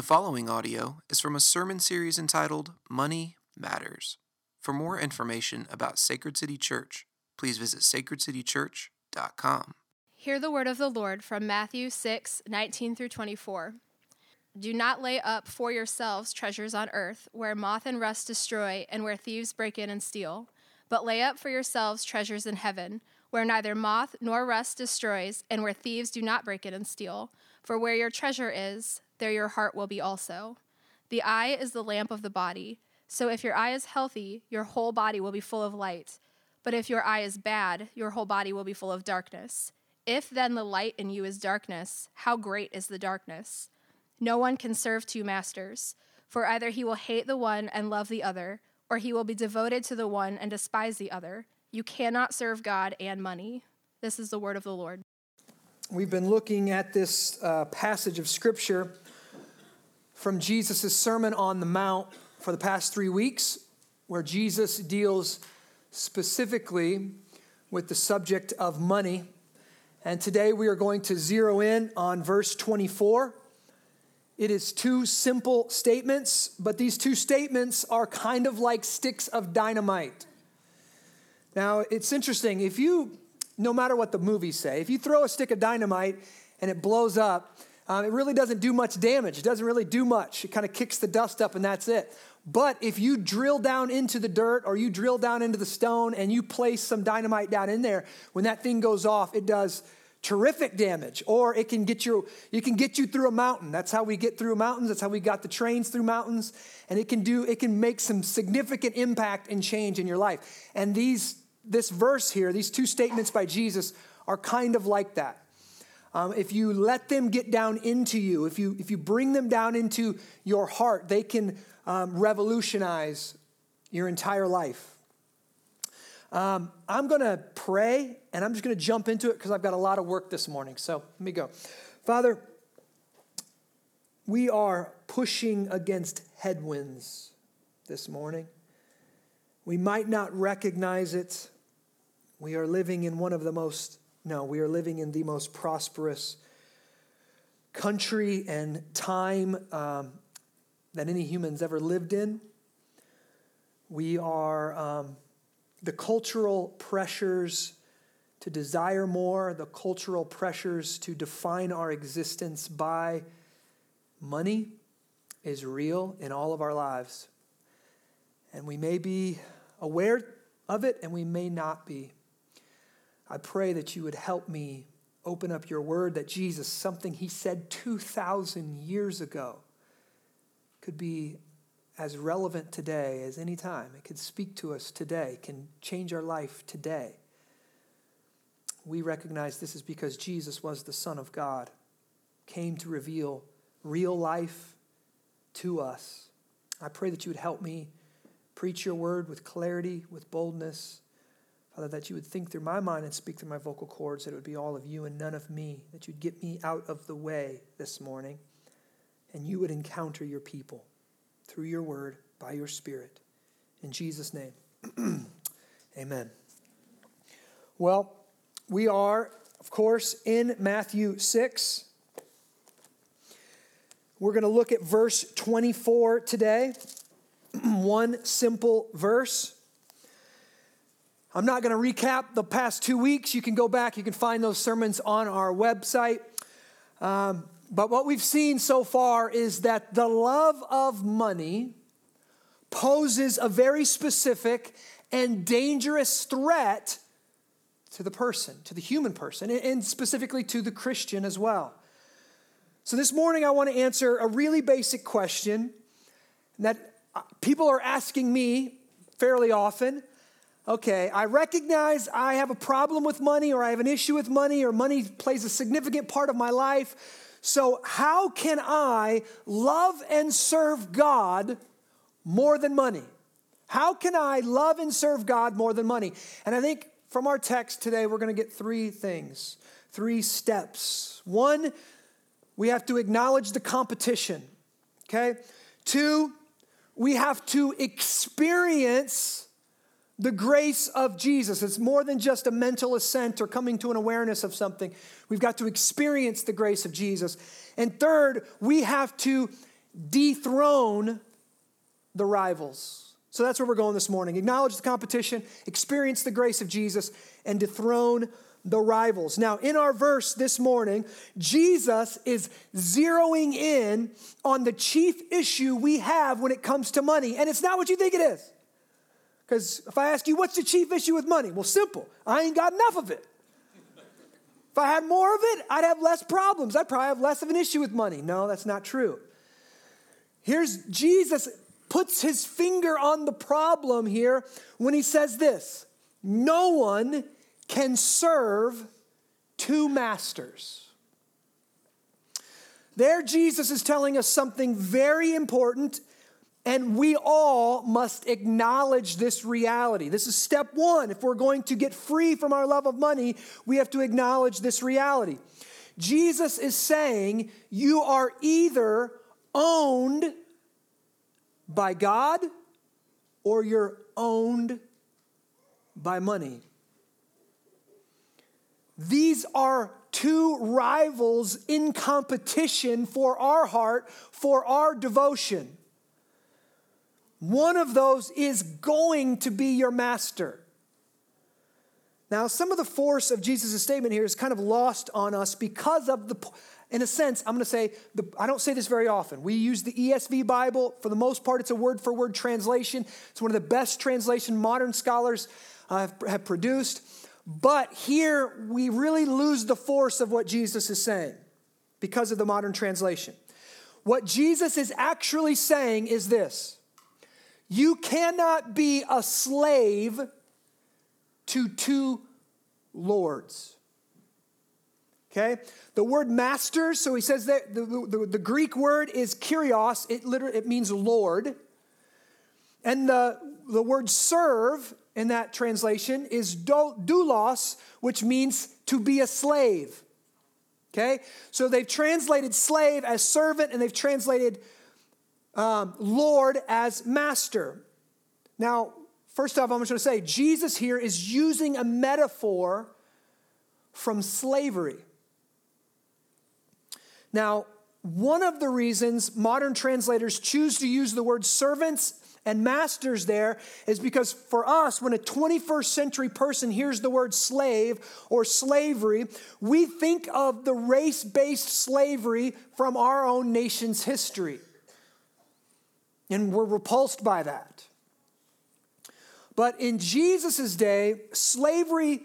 The following audio is from a sermon series entitled Money Matters. For more information about Sacred City Church, please visit sacredcitychurch.com. Hear the word of the Lord from Matthew 6 19 through 24. Do not lay up for yourselves treasures on earth, where moth and rust destroy, and where thieves break in and steal. But lay up for yourselves treasures in heaven, where neither moth nor rust destroys, and where thieves do not break in and steal. For where your treasure is, there your heart will be also. The eye is the lamp of the body. So if your eye is healthy, your whole body will be full of light. But if your eye is bad, your whole body will be full of darkness. If then the light in you is darkness, how great is the darkness? No one can serve two masters, for either he will hate the one and love the other, or he will be devoted to the one and despise the other. You cannot serve God and money. This is the word of the Lord. We've been looking at this uh, passage of Scripture from Jesus' Sermon on the Mount for the past three weeks, where Jesus deals specifically with the subject of money. And today we are going to zero in on verse 24. It is two simple statements, but these two statements are kind of like sticks of dynamite. Now, it's interesting. If you, no matter what the movies say, if you throw a stick of dynamite and it blows up, um, it really doesn't do much damage. It doesn't really do much. It kind of kicks the dust up and that's it. But if you drill down into the dirt or you drill down into the stone and you place some dynamite down in there, when that thing goes off, it does terrific damage or it can get you you can get you through a mountain that's how we get through mountains that's how we got the trains through mountains and it can do it can make some significant impact and change in your life and these this verse here these two statements by jesus are kind of like that um, if you let them get down into you, if you, if you bring them down into your heart, they can um, revolutionize your entire life. Um, I'm going to pray and I'm just going to jump into it because I've got a lot of work this morning. So let me go. Father, we are pushing against headwinds this morning. We might not recognize it. We are living in one of the most no, we are living in the most prosperous country and time um, that any humans ever lived in. We are um, the cultural pressures to desire more, the cultural pressures to define our existence by money is real in all of our lives. And we may be aware of it and we may not be. I pray that you would help me open up your word, that Jesus, something he said 2,000 years ago, could be as relevant today as any time. It could speak to us today, can change our life today. We recognize this is because Jesus was the Son of God, came to reveal real life to us. I pray that you would help me preach your word with clarity, with boldness Father, that you would think through my mind and speak through my vocal cords, that it would be all of you and none of me, that you'd get me out of the way this morning, and you would encounter your people through your word, by your spirit. In Jesus' name, amen. Well, we are, of course, in Matthew 6. We're going to look at verse 24 today. One simple verse. I'm not going to recap the past two weeks. You can go back, you can find those sermons on our website. Um, but what we've seen so far is that the love of money poses a very specific and dangerous threat to the person, to the human person, and specifically to the Christian as well. So this morning, I want to answer a really basic question that uh, people are asking me fairly often okay, I recognize I have a problem with money or I have an issue with money or money plays a significant part of my life. So, how can I love and serve God more than money? How can I love and serve God more than money? And I think from our text today, we're going to get three things, three steps. One, we have to acknowledge the competition, okay? Two, we have to experience the grace of Jesus. It's more than just a mental assent or coming to an awareness of something. We've got to experience the grace of Jesus. And third, we have to dethrone the rivals. So that's where we're going this morning. Acknowledge the competition, experience the grace of Jesus, and dethrone the rivals. Now, in our verse this morning, Jesus is zeroing in on the chief issue we have when it comes to money, and it's not what you think it is. Because if I ask you, what's the chief issue with money? Well, simple. I ain't got enough of it. If I had more of it, I'd have less problems. I'd probably have less of an issue with money. No, that's not true. Here's Jesus puts his finger on the problem here when he says this No one can serve two masters. There, Jesus is telling us something very important, and we all must acknowledge this reality. This is step one. If we're going to get free from our love of money, we have to acknowledge this reality. Jesus is saying you are either owned by God or you're owned by money. These are two rivals in competition for our heart, for our devotion. One of those is going to be your master. Now, some of the force of Jesus' statement here is kind of lost on us because of the, in a sense, I'm going to say, the, I don't say this very often. We use the ESV Bible. For the most part, it's a word for word translation. It's one of the best translation modern scholars uh, have, have produced. But here we really lose the force of what Jesus is saying because of the modern translation. What Jesus is actually saying is this you cannot be a slave to two lords. Okay? The word master, so he says that the, the, the Greek word is kyrios, it literally it means Lord. And the, the word serve in that translation is doulos, which means to be a slave. Okay? So they've translated slave as servant and they've translated um, Lord as master. Now, first off, I'm just going to say Jesus here is using a metaphor from slavery. Now, one of the reasons modern translators choose to use the word servants and masters there is because for us, when a 21st century person hears the word slave or slavery, we think of the race based slavery from our own nation's history. And we're repulsed by that. But in Jesus' day, slavery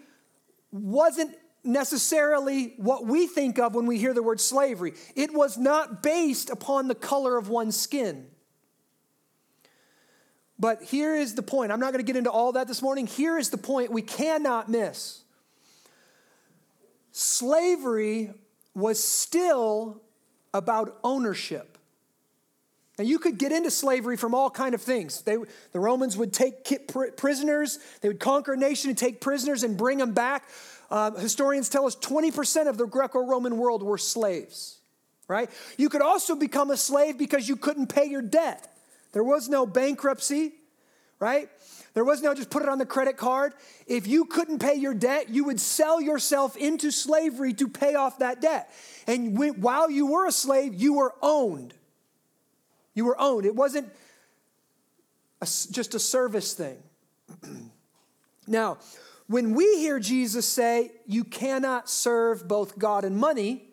wasn't necessarily what we think of when we hear the word slavery. It was not based upon the color of one's skin. But here is the point. I'm not going to get into all that this morning. Here is the point we cannot miss. Slavery was still about ownership. Now you could get into slavery from all kind of things. They, the Romans would take prisoners, they would conquer a nation and take prisoners and bring them back. Uh, historians tell us 20% of the Greco-Roman world were slaves, right? You could also become a slave because you couldn't pay your debt. There was no bankruptcy, right? There was no just put it on the credit card. If you couldn't pay your debt, you would sell yourself into slavery to pay off that debt. And when, while you were a slave, you were owned. You were owned. It wasn't a, just a service thing. now, when we hear Jesus say, you cannot serve both God and money,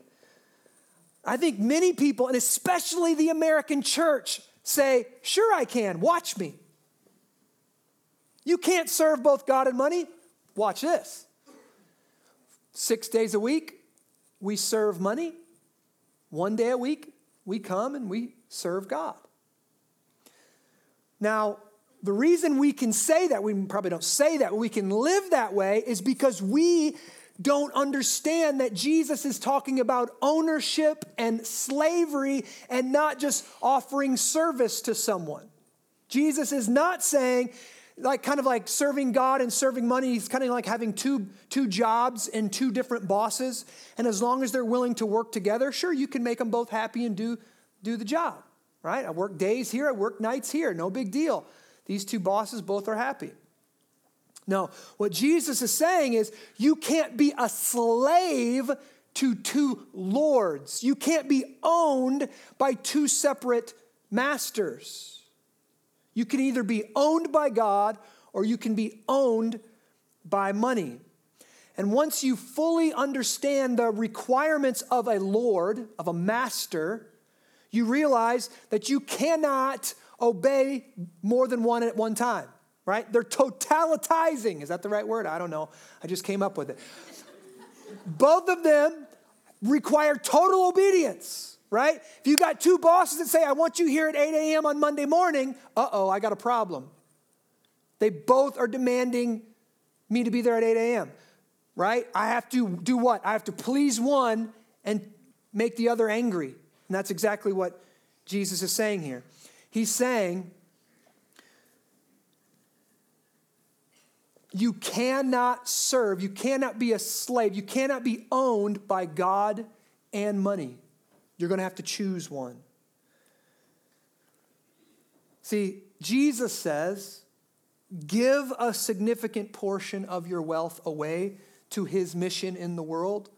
I think many people, and especially the American church, say, Sure, I can. Watch me. You can't serve both God and money. Watch this. Six days a week, we serve money. One day a week, we come and we serve God. Now, the reason we can say that, we probably don't say that, we can live that way is because we don't understand that Jesus is talking about ownership and slavery and not just offering service to someone. Jesus is not saying, like kind of like serving God and serving money, he's kind of like having two, two jobs and two different bosses. And as long as they're willing to work together, sure, you can make them both happy and do, do the job, right? I work days here, I work nights here, no big deal. These two bosses both are happy. No, what Jesus is saying is you can't be a slave to two lords. You can't be owned by two separate masters. You can either be owned by God or you can be owned by money. And once you fully understand the requirements of a Lord, of a master, you realize that you cannot obey more than one at one time, right? They're totalitizing. Is that the right word? I don't know. I just came up with it. Both of them require total obedience, right? If you got two bosses that say, I want you here at 8 a.m. on Monday morning, uh oh, I got a problem. They both are demanding me to be there at 8 a.m., right? I have to do what? I have to please one and make the other angry. And that's exactly what Jesus is saying here. He's saying, You cannot serve, you cannot be a slave, you cannot be owned by God and money. You're going to have to choose one. See, Jesus says, give a significant portion of your wealth away to his mission in the world,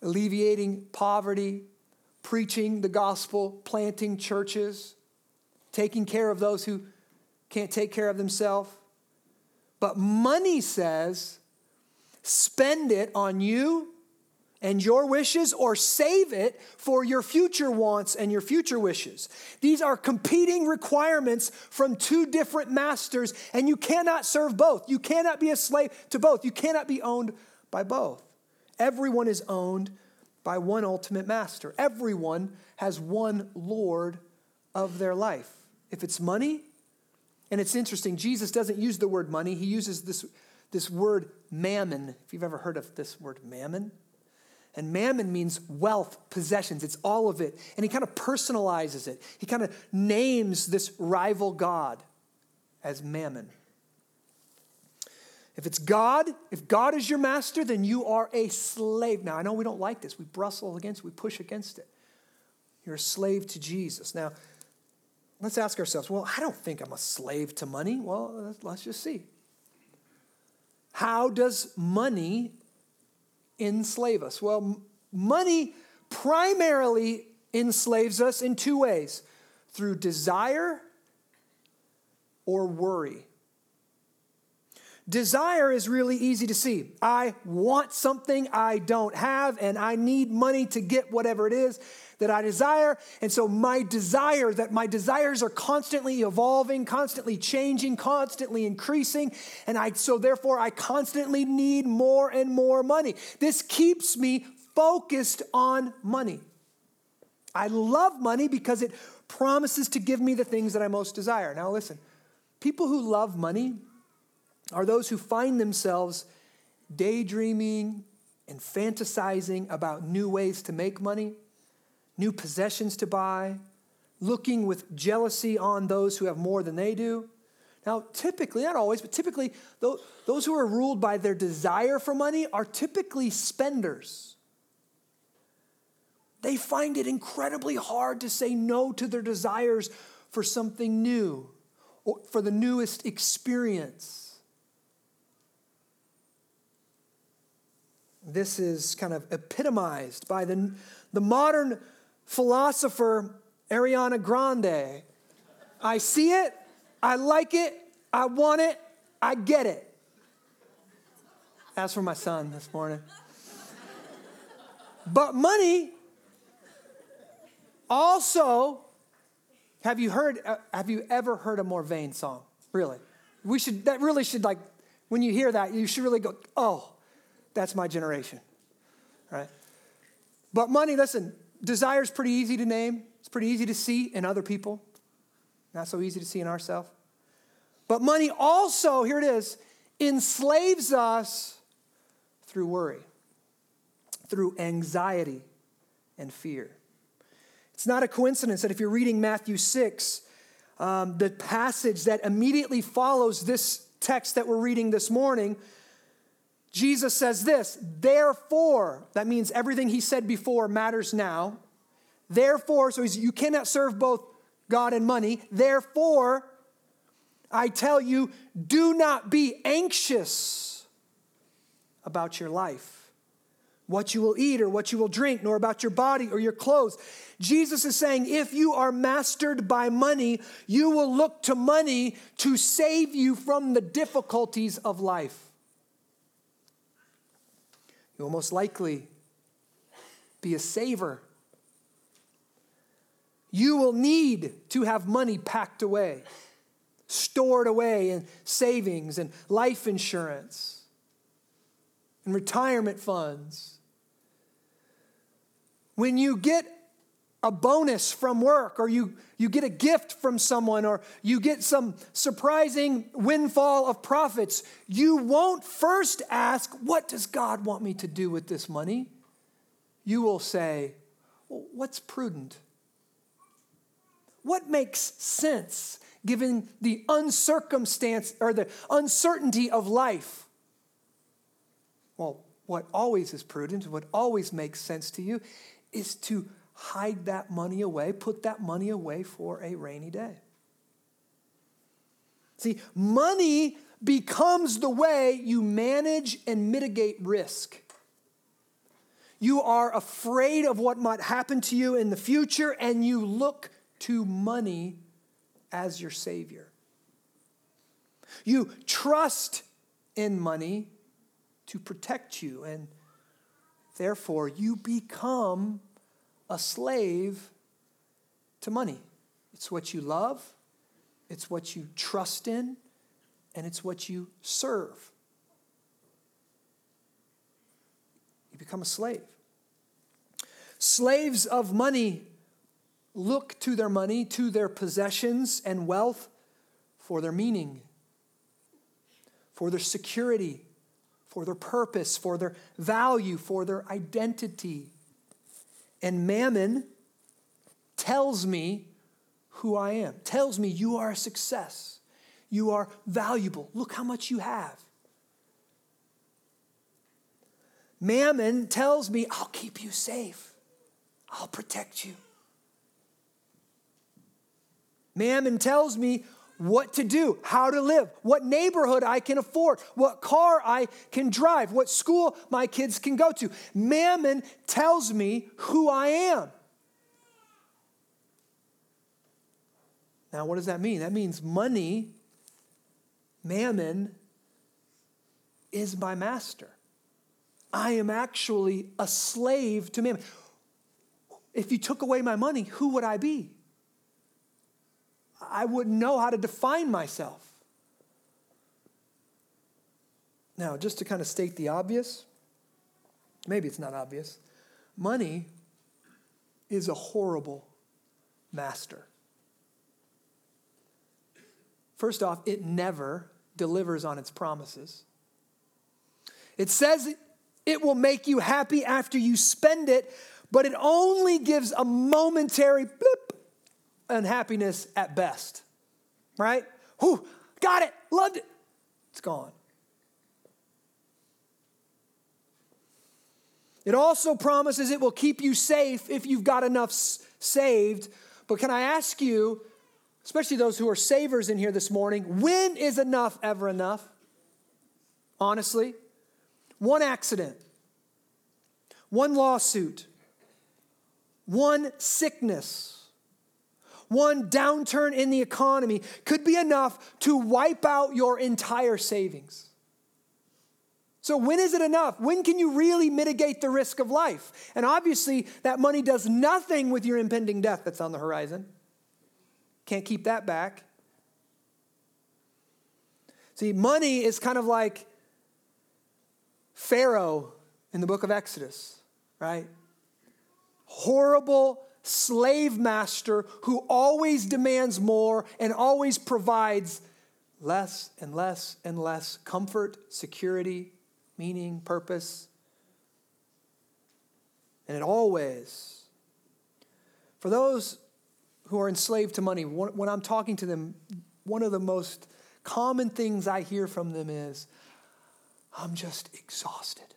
alleviating poverty, preaching the gospel, planting churches, taking care of those who can't take care of themselves. But money says, spend it on you and your wishes or save it for your future wants and your future wishes. These are competing requirements from two different masters, and you cannot serve both. You cannot be a slave to both. You cannot be owned by both. Everyone is owned by one ultimate master. Everyone has one Lord of their life. If it's money, and it's interesting, Jesus doesn't use the word money, he uses this, this word mammon. If you've ever heard of this word mammon, and mammon means wealth, possessions, it's all of it. And he kind of personalizes it. He kind of names this rival God as mammon. If it's God, if God is your master, then you are a slave. Now, I know we don't like this. We bristle against it, we push against it. You're a slave to Jesus. Now, let's ask ourselves well, I don't think I'm a slave to money. Well, let's just see. How does money enslave us? Well, money primarily enslaves us in two ways through desire or worry. Desire is really easy to see. I want something I don't have, and I need money to get whatever it is that I desire. And so my desire, that my desires are constantly evolving, constantly changing, constantly increasing. And I so therefore I constantly need more and more money. This keeps me focused on money. I love money because it promises to give me the things that I most desire. Now listen, people who love money are those who find themselves daydreaming and fantasizing about new ways to make money new possessions to buy, looking with jealousy on those who have more than they do. Now, typically, not always, but typically, those who are ruled by their desire for money are typically spenders. They find it incredibly hard to say no to their desires for something new or for the newest experience. This is kind of epitomized by the, the modern philosopher Ariana Grande. I see it, I like it, I want it, I get it. That's for my son this morning. But money also, have you heard, uh, have you ever heard a more vain song? Really? We should, that really should like, when you hear that, you should really go, oh, that's my generation, right? But money, listen, Desire is pretty easy to name, it's pretty easy to see in other people, not so easy to see in ourselves. But money also, here it is, enslaves us through worry, through anxiety and fear. It's not a coincidence that if you're reading Matthew 6, um, the passage that immediately follows this text that we're reading this morning Jesus says this, therefore, that means everything he said before matters now. Therefore, so you cannot serve both God and money. Therefore, I tell you, do not be anxious about your life, what you will eat or what you will drink, nor about your body or your clothes. Jesus is saying if you are mastered by money, you will look to money to save you from the difficulties of life. You will most likely be a saver. You will need to have money packed away, stored away in savings and life insurance and retirement funds. When you get a bonus from work or you, you get a gift from someone or you get some surprising windfall of profits, you won't first ask, What does God want me to do with this money? You will say, well, What's prudent? What makes sense given the uncircumstance or the uncertainty of life? Well, what always is prudent, what always makes sense to you, is to hide that money away, put that money away for a rainy day. See, money becomes the way you manage and mitigate risk. You are afraid of what might happen to you in the future, and you look to money as your Savior. You trust in money to protect you, and therefore you become a slave to money. It's what you love, it's what you trust in, and it's what you serve. You become a slave. Slaves of money look to their money, to their possessions and wealth for their meaning, for their security, for their purpose, for their value, for their identity. And mammon tells me who I am, tells me you are a success, you are valuable. Look how much you have. Mammon tells me, I'll keep you safe, I'll protect you. Mammon tells me what to do, how to live, what neighborhood I can afford, what car I can drive, what school my kids can go to. Mammon tells me who I am. Now, what does that mean? That means money, mammon, is my master. I am actually a slave to mammon. If you took away my money, who would I be? I wouldn't know how to define myself. Now, just to kind of state the obvious, maybe it's not obvious, money is a horrible master. First off, it never delivers on its promises. It says it will make you happy after you spend it, but it only gives a momentary blip unhappiness at best, right? Whew, got it, loved it. It's gone. It also promises it will keep you safe if you've got enough saved. But can I ask you, especially those who are savers in here this morning, when is enough ever enough? Honestly, one accident, one lawsuit, one sickness one downturn in the economy could be enough to wipe out your entire savings. So, when is it enough? When can you really mitigate the risk of life? And obviously, that money does nothing with your impending death that's on the horizon. Can't keep that back. See, money is kind of like Pharaoh in the book of Exodus, right? Horrible slave master who always demands more and always provides less and less and less comfort, security, meaning, purpose. And it always, for those who are enslaved to money, when I'm talking to them, one of the most common things I hear from them is, I'm just exhausted.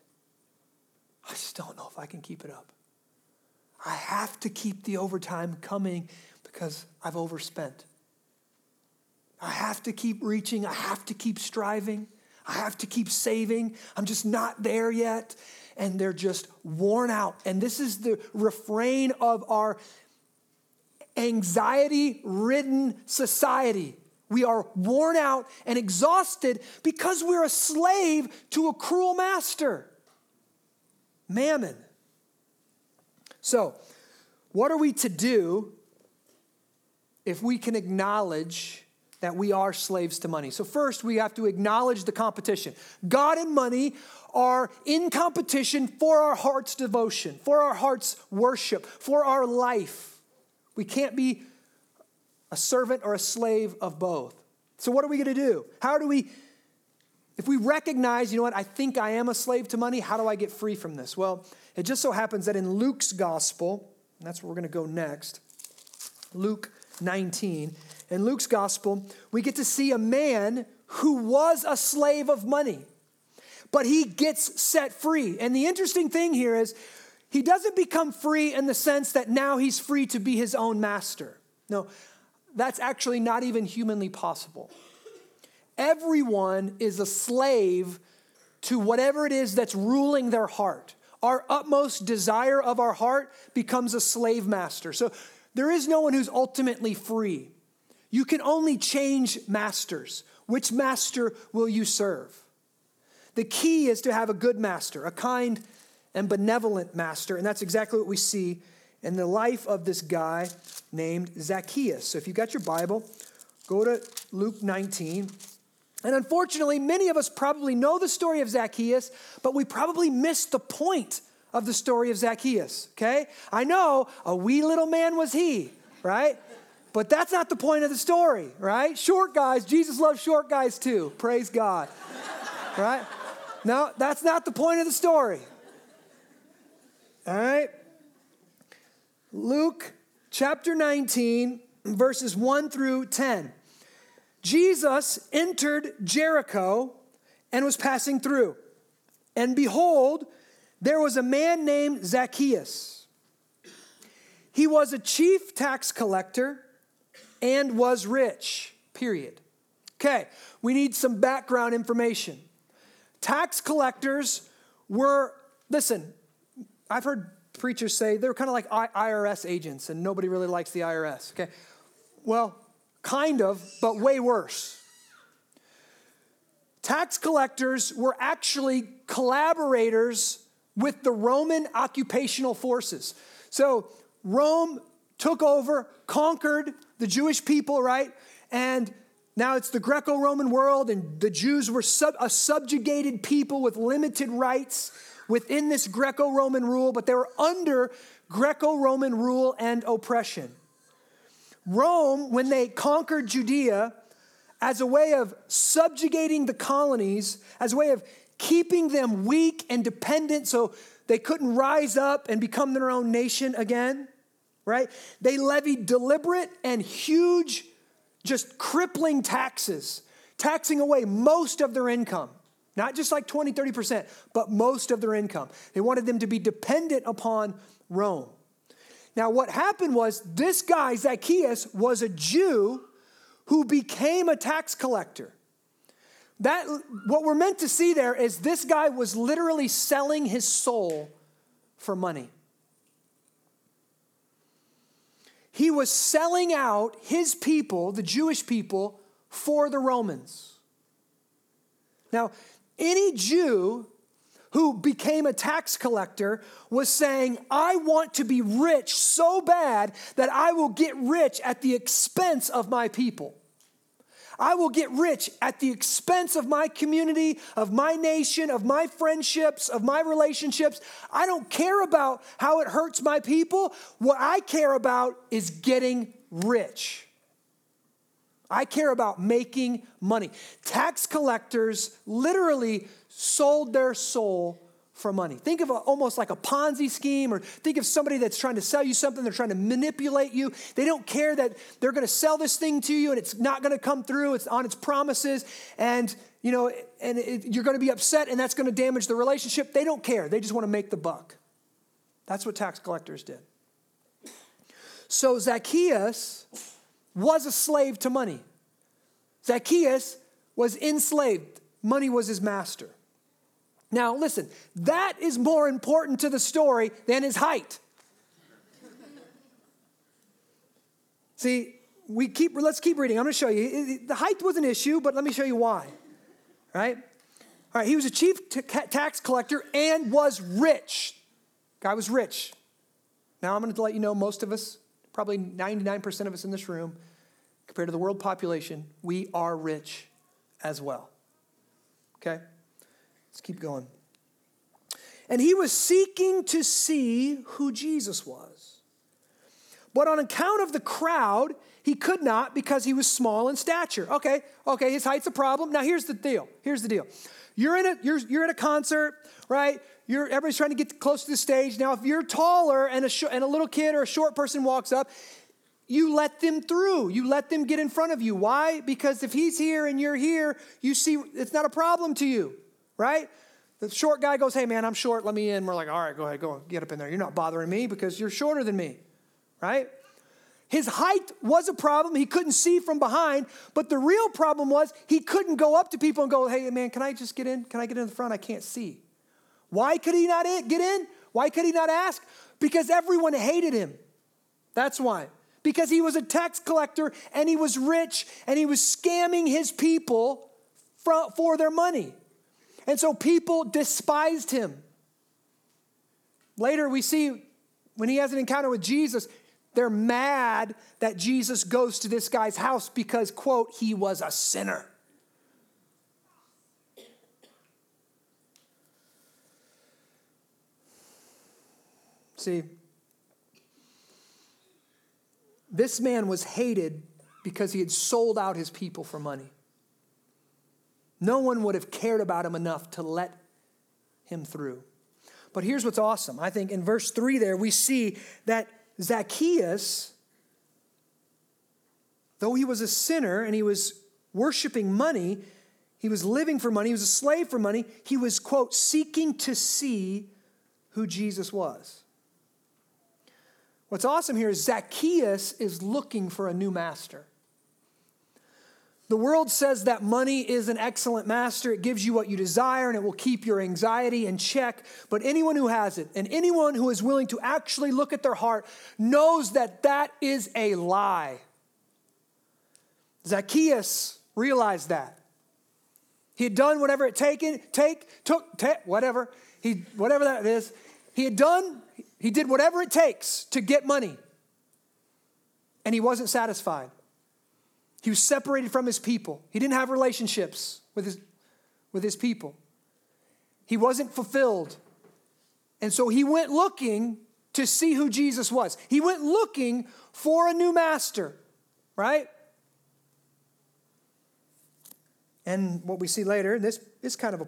I just don't know if I can keep it up. I have to keep the overtime coming because I've overspent. I have to keep reaching. I have to keep striving. I have to keep saving. I'm just not there yet. and they're just worn out. And this is the refrain of our anxiety ridden society. We are worn out and exhausted because we're a slave to a cruel master, mammon. So, what are we to do if we can acknowledge that we are slaves to money? So, first, we have to acknowledge the competition. God and money are in competition for our heart's devotion, for our heart's worship, for our life. We can't be a servant or a slave of both. So, what are we going to do? How do we, if we recognize, you know what, I think I am a slave to money, how do I get free from this? Well, it just so happens that in Luke's gospel, and that's where we're going to go next, Luke 19, in Luke's gospel, we get to see a man who was a slave of money, but he gets set free. And the interesting thing here is, he doesn't become free in the sense that now he's free to be his own master. No, that's actually not even humanly possible. Everyone is a slave to whatever it is that's ruling their heart. Our utmost desire of our heart becomes a slave master. So there is no one who's ultimately free. You can only change masters. Which master will you serve? The key is to have a good master, a kind and benevolent master. And that's exactly what we see in the life of this guy named Zacchaeus. So if you've got your Bible, go to Luke 19. And unfortunately, many of us probably know the story of Zacchaeus, but we probably missed the point of the story of Zacchaeus, okay? I know a wee little man was he, right? But that's not the point of the story, right? Short guys, Jesus loves short guys too. Praise God, right? No, that's not the point of the story. All right? Luke chapter 19, verses 1 through 10. Jesus entered Jericho and was passing through. And behold, there was a man named Zacchaeus. He was a chief tax collector and was rich, period. Okay, we need some background information. Tax collectors were, listen, I've heard preachers say they're kind of like IRS agents and nobody really likes the IRS. Okay. Well, kind of, but way worse. Tax collectors were actually collaborators with the Roman occupational forces. So Rome took over, conquered the Jewish people, right? And now it's the Greco Roman world, and the Jews were sub- a subjugated people with limited rights within this Greco Roman rule, but they were under Greco Roman rule and oppression. Rome, when they conquered Judea, as a way of subjugating the colonies, as a way of keeping them weak and dependent so they couldn't rise up and become their own nation again, right? They levied deliberate and huge, just crippling taxes, taxing away most of their income. Not just like 20, 30%, but most of their income. They wanted them to be dependent upon Rome. Now, what happened was this guy, Zacchaeus, was a Jew who became a tax collector. That, what we're meant to see there is this guy was literally selling his soul for money. He was selling out his people, the Jewish people, for the Romans. Now, any Jew who became a tax collector was saying, I want to be rich so bad that I will get rich at the expense of my people. I will get rich at the expense of my community, of my nation, of my friendships, of my relationships. I don't care about how it hurts my people. What I care about is getting rich. I care about making money. Tax collectors literally sold their soul for money. Think of a, almost like a Ponzi scheme, or think of somebody that's trying to sell you something, they're trying to manipulate you. They don't care that they're going to sell this thing to you and it's not going to come through, it's on its promises, and you know, and it, you're going to be upset and that's going to damage the relationship. They don't care. They just want to make the buck. That's what tax collectors did. So Zacchaeus was a slave to money. Zacchaeus was enslaved, money was his master. Now, listen, that is more important to the story than his height. See, we keep let's keep reading. I'm going to show you. The height was an issue, but let me show you why. Right? All right, he was a chief t- tax collector and was rich. Guy was rich. Now I'm going to let you know most of us, probably 99% of us in this room, compared to the world population, we are rich as well. Okay? Let's keep going. And he was seeking to see who Jesus was. But on account of the crowd, he could not because he was small in stature. Okay, okay, his height's a problem. Now here's the deal. Here's the deal. You're in a you're, you're at a concert, right? You're everybody's trying to get close to the stage. Now, if you're taller and a sh- and a little kid or a short person walks up, you let them through. You let them get in front of you. Why? Because if he's here and you're here, you see it's not a problem to you right? The short guy goes, Hey, man, I'm short. Let me in. We're like, All right, go ahead, go get up in there. You're not bothering me because you're shorter than me, right? His height was a problem. He couldn't see from behind. But the real problem was he couldn't go up to people and go, Hey, man, can I just get in? Can I get in the front? I can't see. Why could he not get in? Why could he not ask? Because everyone hated him. That's why. Because he was a tax collector and he was rich and he was scamming his people for their money. And so people despised him. Later, we see when he has an encounter with Jesus, they're mad that Jesus goes to this guy's house because, quote, he was a sinner. See, this man was hated because he had sold out his people for money. No one would have cared about him enough to let him through. But here's what's awesome. I think in verse 3 there, we see that Zacchaeus, though he was a sinner and he was worshiping money, he was living for money, he was a slave for money, he was, quote, seeking to see who Jesus was. What's awesome here is Zacchaeus is looking for a new master. The world says that money is an excellent master. It gives you what you desire and it will keep your anxiety in check. But anyone who has it and anyone who is willing to actually look at their heart knows that that is a lie. Zacchaeus realized that. He had done whatever it taken, take, took, take, whatever. He, whatever that is. He had done, he did whatever it takes to get money. And he wasn't satisfied. He was separated from his people. He didn't have relationships with his, with his people. He wasn't fulfilled. And so he went looking to see who Jesus was. He went looking for a new master, right? And what we see later, and this is kind of a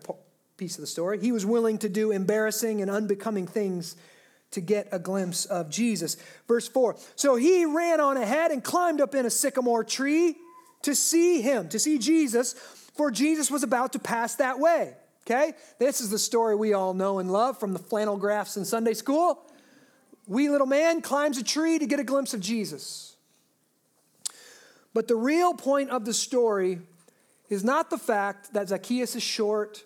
piece of the story, he was willing to do embarrassing and unbecoming things to get a glimpse of Jesus. Verse 4 So he ran on ahead and climbed up in a sycamore tree to see him, to see Jesus, for Jesus was about to pass that way. Okay? This is the story we all know and love from the flannel graphs in Sunday school. Wee little man climbs a tree to get a glimpse of Jesus. But the real point of the story is not the fact that Zacchaeus is short,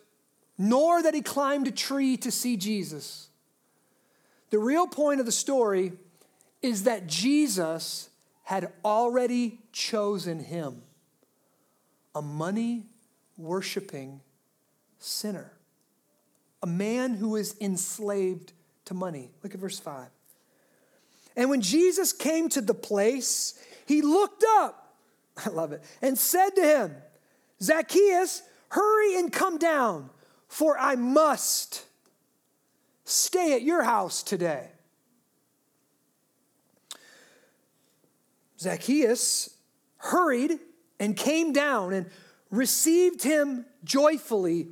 nor that he climbed a tree to see Jesus. The real point of the story is that Jesus had already chosen him, a money worshiping sinner, a man who is enslaved to money. Look at verse 5. And when Jesus came to the place, he looked up, I love it, and said to him, Zacchaeus, hurry and come down, for I must stay at your house today. Zacchaeus hurried and came down and received him joyfully.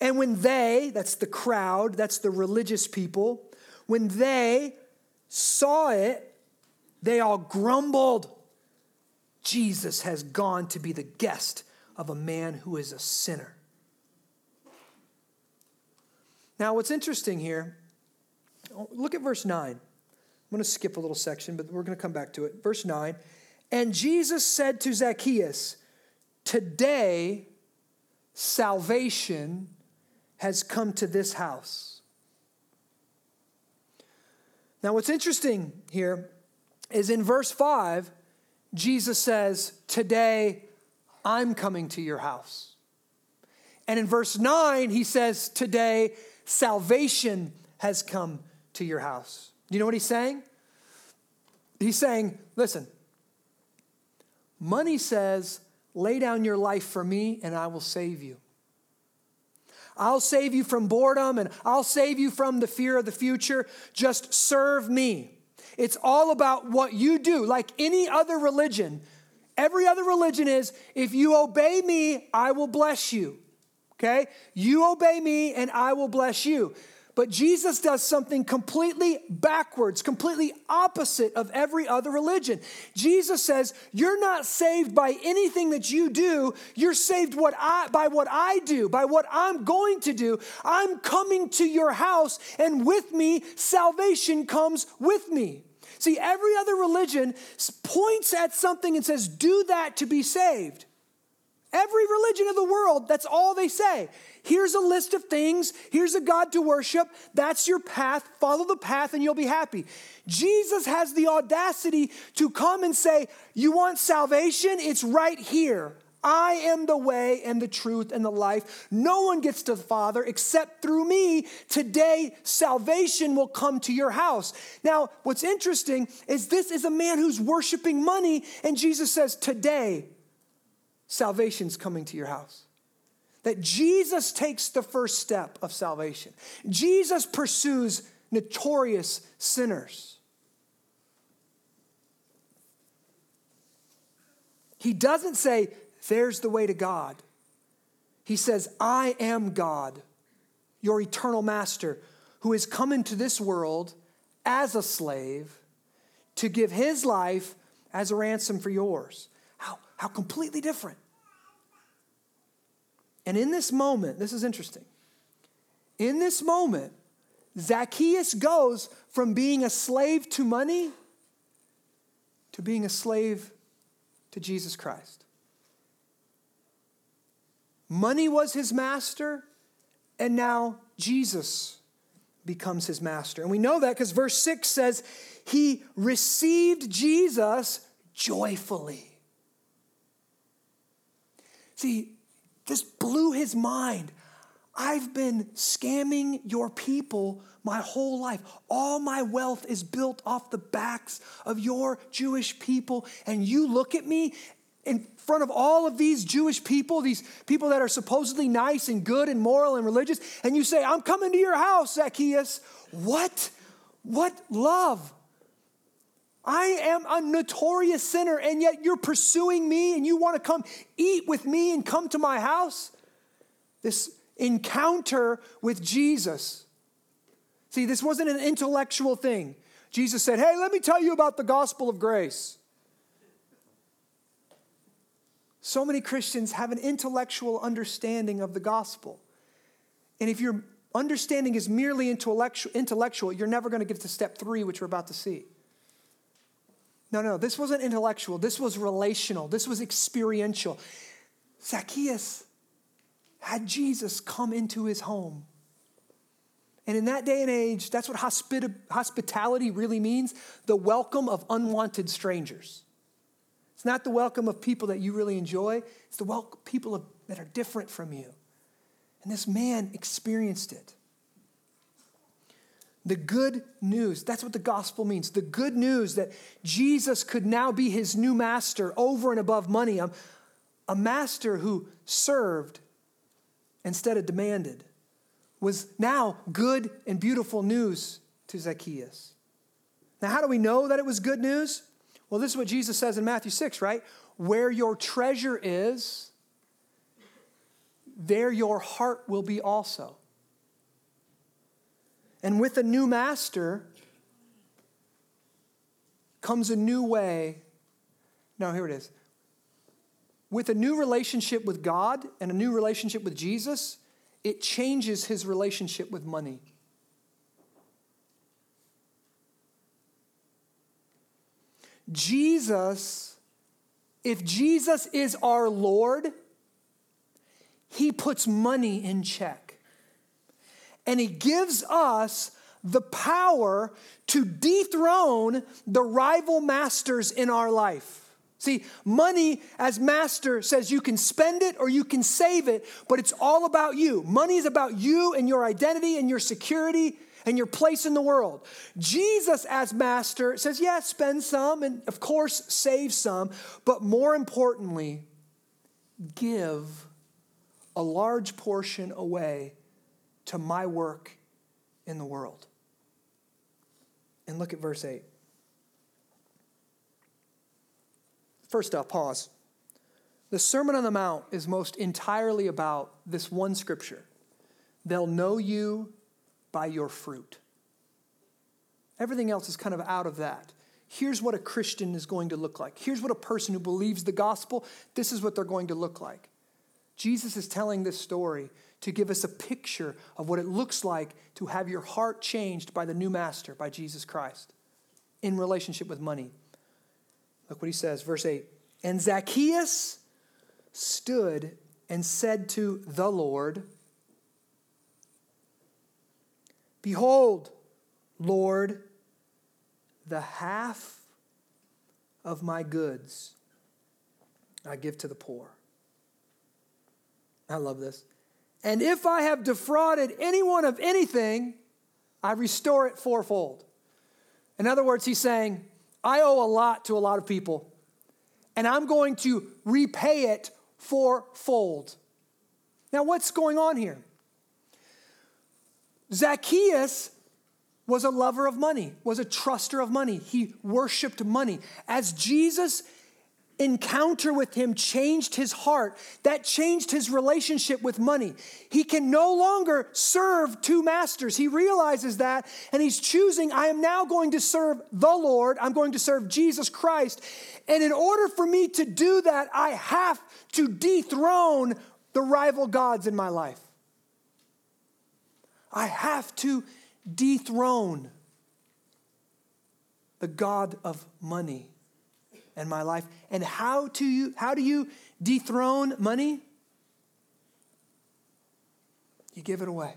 And when they, that's the crowd, that's the religious people, when they saw it, they all grumbled. Jesus has gone to be the guest of a man who is a sinner. Now, what's interesting here, look at verse 9. I'm going to skip a little section, but we're going to come back to it. Verse 9. And Jesus said to Zacchaeus, Today salvation has come to this house. Now, what's interesting here is in verse 5, Jesus says, Today I'm coming to your house. And in verse 9, he says, Today salvation has come to your house. Do you know what he's saying? He's saying, Listen, money says, Lay down your life for me and I will save you. I'll save you from boredom and I'll save you from the fear of the future. Just serve me. It's all about what you do. Like any other religion, every other religion is if you obey me, I will bless you. Okay? You obey me and I will bless you. But Jesus does something completely backwards, completely opposite of every other religion. Jesus says, You're not saved by anything that you do. You're saved what I, by what I do, by what I'm going to do. I'm coming to your house, and with me, salvation comes with me. See, every other religion points at something and says, Do that to be saved. Every religion of the world, that's all they say. Here's a list of things. Here's a God to worship. That's your path. Follow the path and you'll be happy. Jesus has the audacity to come and say, You want salvation? It's right here. I am the way and the truth and the life. No one gets to the Father except through me. Today, salvation will come to your house. Now, what's interesting is this is a man who's worshiping money, and Jesus says, Today, salvation's coming to your house. That Jesus takes the first step of salvation. Jesus pursues notorious sinners. He doesn't say, There's the way to God. He says, I am God, your eternal master, who has come into this world as a slave to give his life as a ransom for yours. How, how completely different. And in this moment, this is interesting. In this moment, Zacchaeus goes from being a slave to money to being a slave to Jesus Christ. Money was his master, and now Jesus becomes his master. And we know that because verse 6 says, He received Jesus joyfully. See, this blew his mind. I've been scamming your people my whole life. All my wealth is built off the backs of your Jewish people. And you look at me in front of all of these Jewish people, these people that are supposedly nice and good and moral and religious, and you say, I'm coming to your house, Zacchaeus. What? What love? I am a notorious sinner, and yet you're pursuing me and you want to come eat with me and come to my house? This encounter with Jesus. See, this wasn't an intellectual thing. Jesus said, Hey, let me tell you about the gospel of grace. So many Christians have an intellectual understanding of the gospel. And if your understanding is merely intellectual, you're never going to get to step three, which we're about to see. No, no, this wasn't intellectual. This was relational. This was experiential. Zacchaeus had Jesus come into his home. And in that day and age, that's what hospita- hospitality really means the welcome of unwanted strangers. It's not the welcome of people that you really enjoy, it's the welcome people that are different from you. And this man experienced it. The good news, that's what the gospel means. The good news that Jesus could now be his new master over and above money, a, a master who served instead of demanded, was now good and beautiful news to Zacchaeus. Now, how do we know that it was good news? Well, this is what Jesus says in Matthew 6, right? Where your treasure is, there your heart will be also. And with a new master comes a new way. No, here it is. With a new relationship with God and a new relationship with Jesus, it changes his relationship with money. Jesus, if Jesus is our Lord, he puts money in check. And he gives us the power to dethrone the rival masters in our life. See, money as master says you can spend it or you can save it, but it's all about you. Money is about you and your identity and your security and your place in the world. Jesus as master says, yeah, spend some and of course save some, but more importantly, give a large portion away to my work in the world. And look at verse 8. First off, pause. The Sermon on the Mount is most entirely about this one scripture. They'll know you by your fruit. Everything else is kind of out of that. Here's what a Christian is going to look like. Here's what a person who believes the gospel, this is what they're going to look like. Jesus is telling this story to give us a picture of what it looks like to have your heart changed by the new master, by Jesus Christ, in relationship with money. Look what he says, verse 8. And Zacchaeus stood and said to the Lord, Behold, Lord, the half of my goods I give to the poor. I love this. And if I have defrauded anyone of anything, I restore it fourfold. In other words, he's saying, I owe a lot to a lot of people, and I'm going to repay it fourfold. Now, what's going on here? Zacchaeus was a lover of money, was a truster of money. He worshiped money. As Jesus encounter with him changed his heart. That changed his relationship with money. He can no longer serve two masters. He realizes that and he's choosing, I am now going to serve the Lord. I'm going to serve Jesus Christ. And in order for me to do that, I have to dethrone the rival gods in my life. I have to dethrone the God of money and my life. And how, do you, how do you dethrone money? You give it away.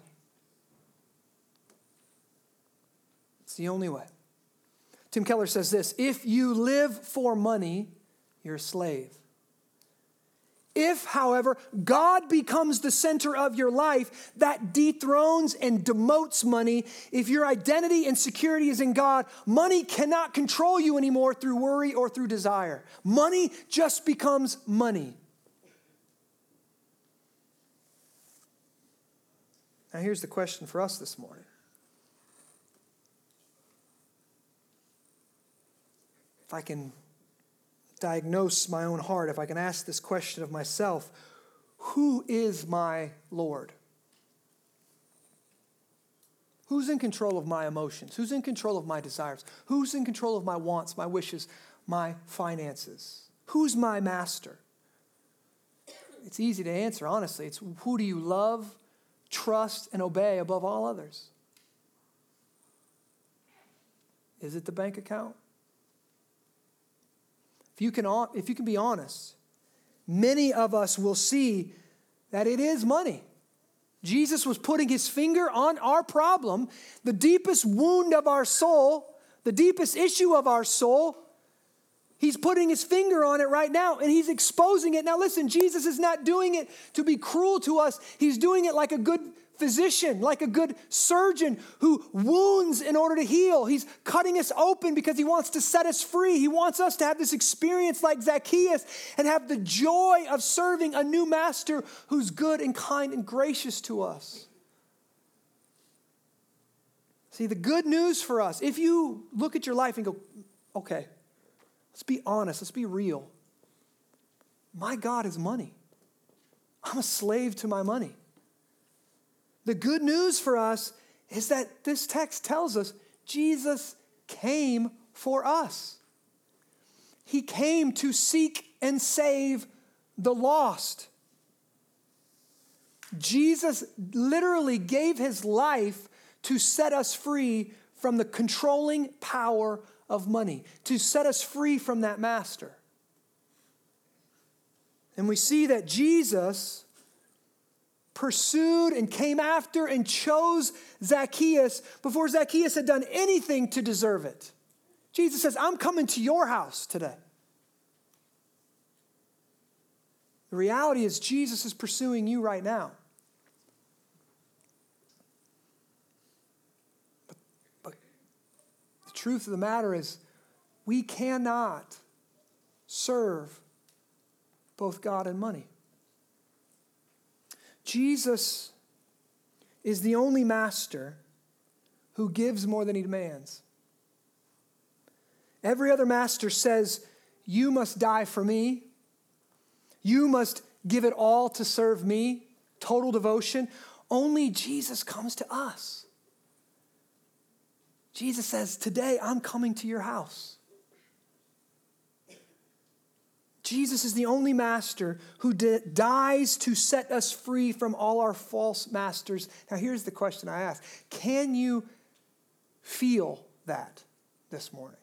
It's the only way. Tim Keller says this if you live for money, you're a slave. If, however, God becomes the center of your life, that dethrones and demotes money. If your identity and security is in God, money cannot control you anymore through worry or through desire. Money just becomes money. Now, here's the question for us this morning If I can diagnose my own heart, if I can ask this question of myself who is my Lord? Who's in control of my emotions? Who's in control of my desires? Who's in control of my wants, my wishes, my finances? Who's my master? It's easy to answer, honestly. It's who do you love, trust, and obey above all others? Is it the bank account? If you can, if you can be honest, many of us will see that it is money. Jesus was putting his finger on our problem, the deepest wound of our soul, the deepest issue of our soul. He's putting his finger on it right now and he's exposing it. Now, listen, Jesus is not doing it to be cruel to us, he's doing it like a good physician, like a good surgeon who wounds in order to heal. He's cutting us open because he wants to set us free. He wants us to have this experience like Zacchaeus and have the joy of serving a new master who's good and kind and gracious to us. See, the good news for us, if you look at your life and go, okay, let's be honest, let's be real. My God is money. I'm a slave to my money. The good news for us is that this text tells us Jesus came for us. He came to seek and save the lost. Jesus literally gave his life to set us free from the controlling power of money, to set us free from that master. And we see that Jesus pursued and came after and chose Zacchaeus before Zacchaeus had done anything to deserve it. Jesus says, I'm coming to your house today. The reality is, Jesus is pursuing you right now. But, but the truth of the matter is, we cannot serve both God and money. Jesus is the only master who gives more than he demands. Every other master says, You must die for me. You must give it all to serve me, total devotion. Only Jesus comes to us. Jesus says, Today I'm coming to your house. Jesus is the only master who dies to set us free from all our false masters. Now, here's the question I ask Can you feel that this morning?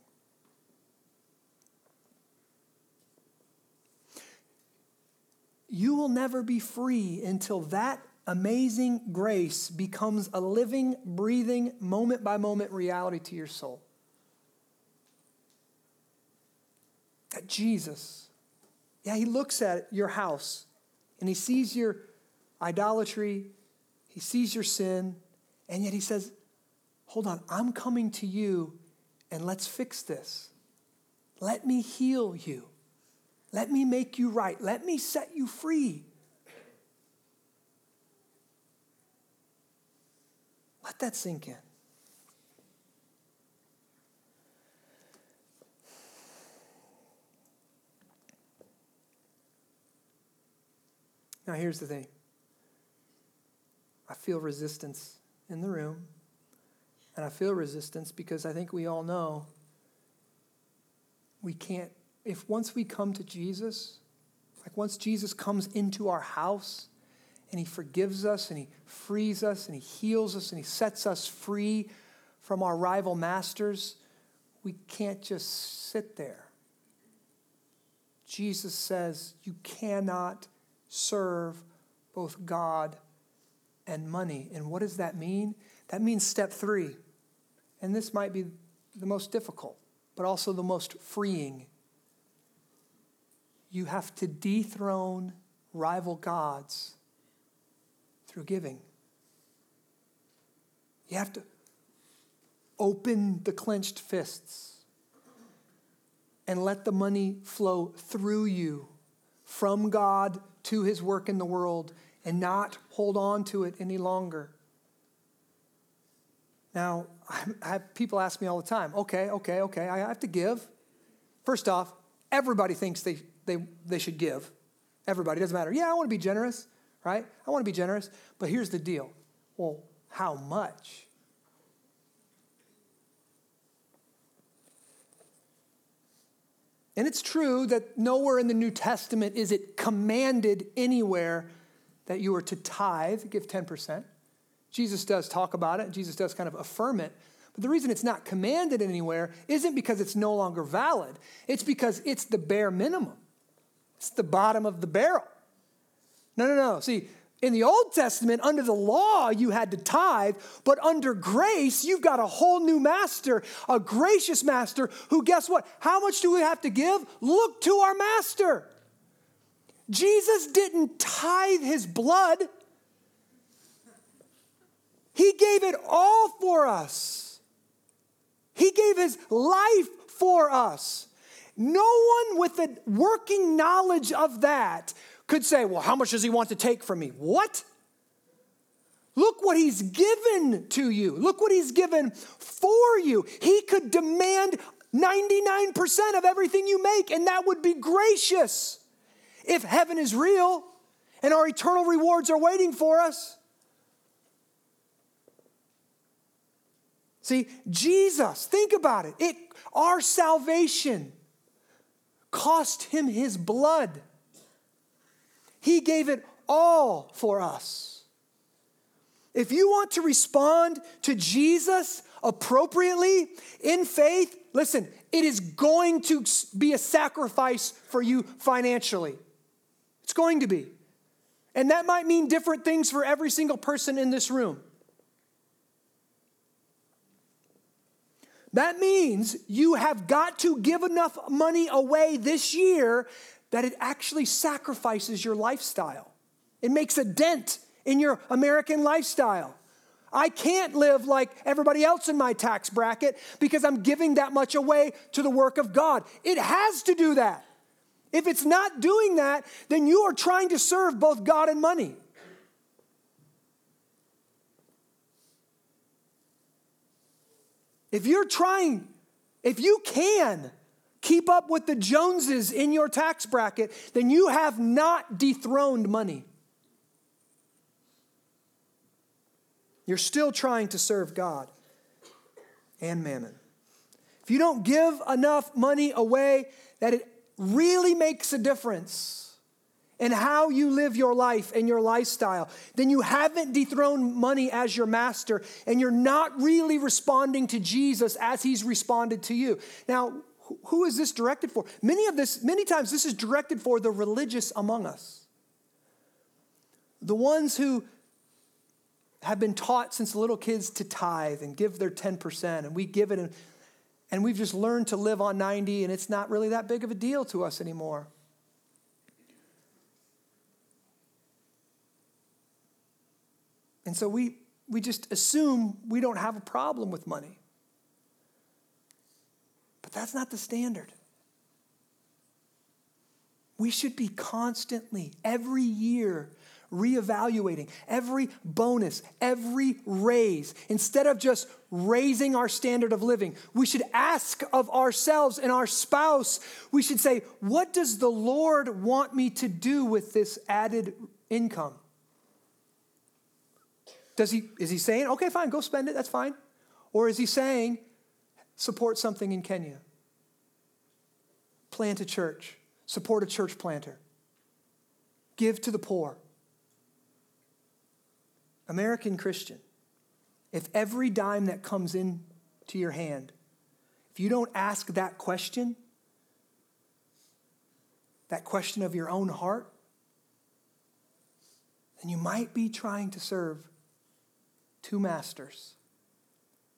You will never be free until that amazing grace becomes a living, breathing, moment by moment reality to your soul. That Jesus, yeah, he looks at your house and he sees your idolatry, he sees your sin, and yet he says, Hold on, I'm coming to you and let's fix this. Let me heal you. Let me make you right. Let me set you free. Let that sink in. Now, here's the thing I feel resistance in the room, and I feel resistance because I think we all know we can't if once we come to Jesus, like once Jesus comes into our house and he forgives us and he frees us and he heals us and he sets us free from our rival masters, we can't just sit there. Jesus says you cannot serve both God and money. And what does that mean? That means step three. And this might be the most difficult, but also the most freeing you have to dethrone rival gods through giving. You have to open the clenched fists and let the money flow through you from God to his work in the world and not hold on to it any longer. Now, people ask me all the time, okay, okay, okay, I have to give. First off, everybody thinks they they, they should give. Everybody, doesn't matter. Yeah, I want to be generous, right? I want to be generous. But here's the deal well, how much? And it's true that nowhere in the New Testament is it commanded anywhere that you are to tithe, give 10%. Jesus does talk about it, Jesus does kind of affirm it. But the reason it's not commanded anywhere isn't because it's no longer valid, it's because it's the bare minimum. It's the bottom of the barrel. No, no, no. See, in the Old Testament, under the law, you had to tithe, but under grace, you've got a whole new master, a gracious master who, guess what? How much do we have to give? Look to our master. Jesus didn't tithe his blood, he gave it all for us. He gave his life for us. No one with a working knowledge of that could say, Well, how much does he want to take from me? What? Look what he's given to you. Look what he's given for you. He could demand 99% of everything you make, and that would be gracious. If heaven is real and our eternal rewards are waiting for us. See, Jesus, think about it. It our salvation cost him his blood. He gave it all for us. If you want to respond to Jesus appropriately in faith, listen, it is going to be a sacrifice for you financially. It's going to be. And that might mean different things for every single person in this room. That means you have got to give enough money away this year that it actually sacrifices your lifestyle. It makes a dent in your American lifestyle. I can't live like everybody else in my tax bracket because I'm giving that much away to the work of God. It has to do that. If it's not doing that, then you are trying to serve both God and money. If you're trying, if you can keep up with the Joneses in your tax bracket, then you have not dethroned money. You're still trying to serve God and mammon. If you don't give enough money away that it really makes a difference in how you live your life and your lifestyle, then you haven't dethroned money as your master and you're not really responding to Jesus as he's responded to you. Now, who is this directed for? Many of this, many times this is directed for the religious among us. The ones who have been taught since little kids to tithe and give their 10%, and we give it, and, and we've just learned to live on 90, and it's not really that big of a deal to us anymore. And so we, we just assume we don't have a problem with money. But that's not the standard. We should be constantly, every year, reevaluating every bonus, every raise. Instead of just raising our standard of living, we should ask of ourselves and our spouse, we should say, What does the Lord want me to do with this added income? Does he, is he saying, okay, fine, go spend it, that's fine? Or is he saying, support something in Kenya? Plant a church, support a church planter, give to the poor. American Christian, if every dime that comes in to your hand, if you don't ask that question, that question of your own heart, then you might be trying to serve two masters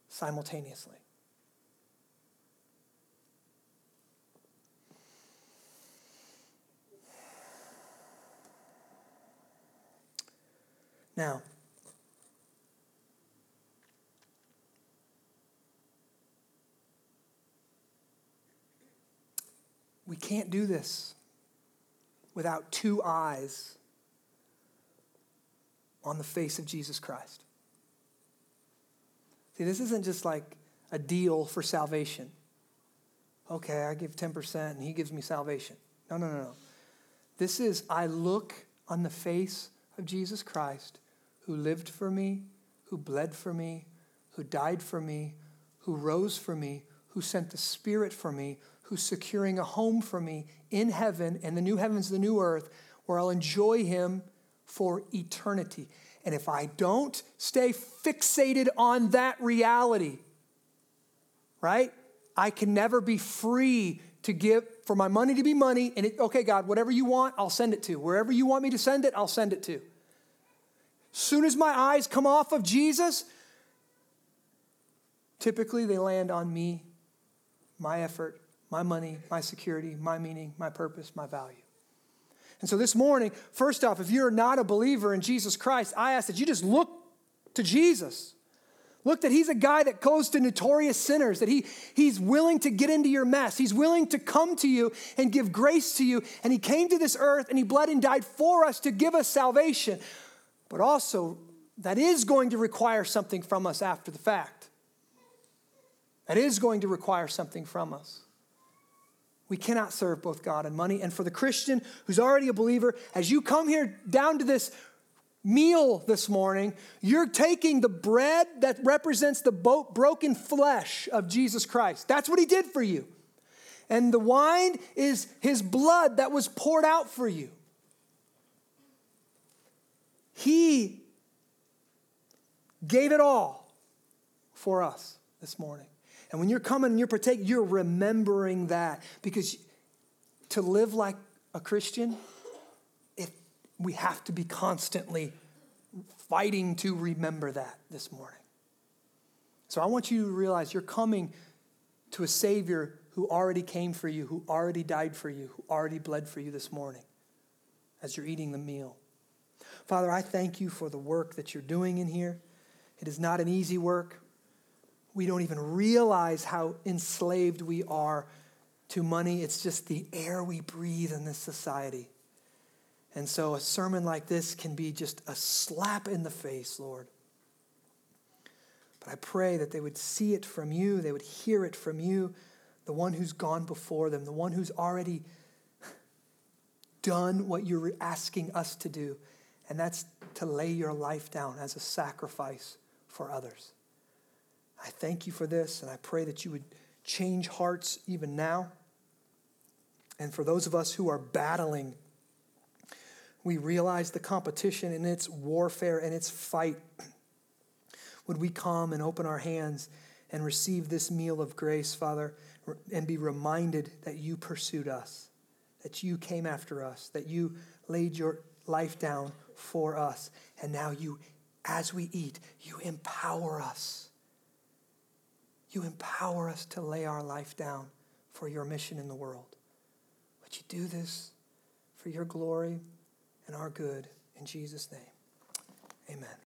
simultaneously. Now, we can't do this without two eyes on the face of Jesus Christ. See, this isn't just like a deal for salvation. Okay, I give 10% and he gives me salvation. No, no, no, no. This is, I look on the face of Jesus Christ who lived for me, who bled for me, who died for me, who rose for me, who sent the Spirit for me, who's securing a home for me in heaven and the new heavens, the new earth, where I'll enjoy him for eternity. And if I don't stay fixated on that reality, right, I can never be free to give for my money to be money. And it, okay, God, whatever you want, I'll send it to. Wherever you want me to send it, I'll send it to. Soon as my eyes come off of Jesus, typically they land on me, my effort, my money, my security, my meaning, my purpose, my value. And so this morning, first off, if you're not a believer in Jesus Christ, I ask that you just look to Jesus. Look that he's a guy that goes to notorious sinners, that he, he's willing to get into your mess. He's willing to come to you and give grace to you. And he came to this earth and he bled and died for us to give us salvation. But also, that is going to require something from us after the fact. That is going to require something from us. We cannot serve both God and money. And for the Christian who's already a believer, as you come here down to this meal this morning, you're taking the bread that represents the broken flesh of Jesus Christ. That's what he did for you. And the wine is his blood that was poured out for you. He gave it all for us this morning. And when you're coming and you're partaking, you're remembering that because to live like a Christian, it, we have to be constantly fighting to remember that this morning. So I want you to realize you're coming to a Savior who already came for you, who already died for you, who already bled for you this morning as you're eating the meal. Father, I thank you for the work that you're doing in here. It is not an easy work. We don't even realize how enslaved we are to money. It's just the air we breathe in this society. And so a sermon like this can be just a slap in the face, Lord. But I pray that they would see it from you, they would hear it from you, the one who's gone before them, the one who's already done what you're asking us to do, and that's to lay your life down as a sacrifice for others. I thank you for this, and I pray that you would change hearts even now. And for those of us who are battling, we realize the competition and its warfare and its fight. Would we come and open our hands and receive this meal of grace, Father, and be reminded that you pursued us, that you came after us, that you laid your life down for us, and now you, as we eat, you empower us. You empower us to lay our life down for your mission in the world. Would you do this for your glory and our good? In Jesus' name, amen.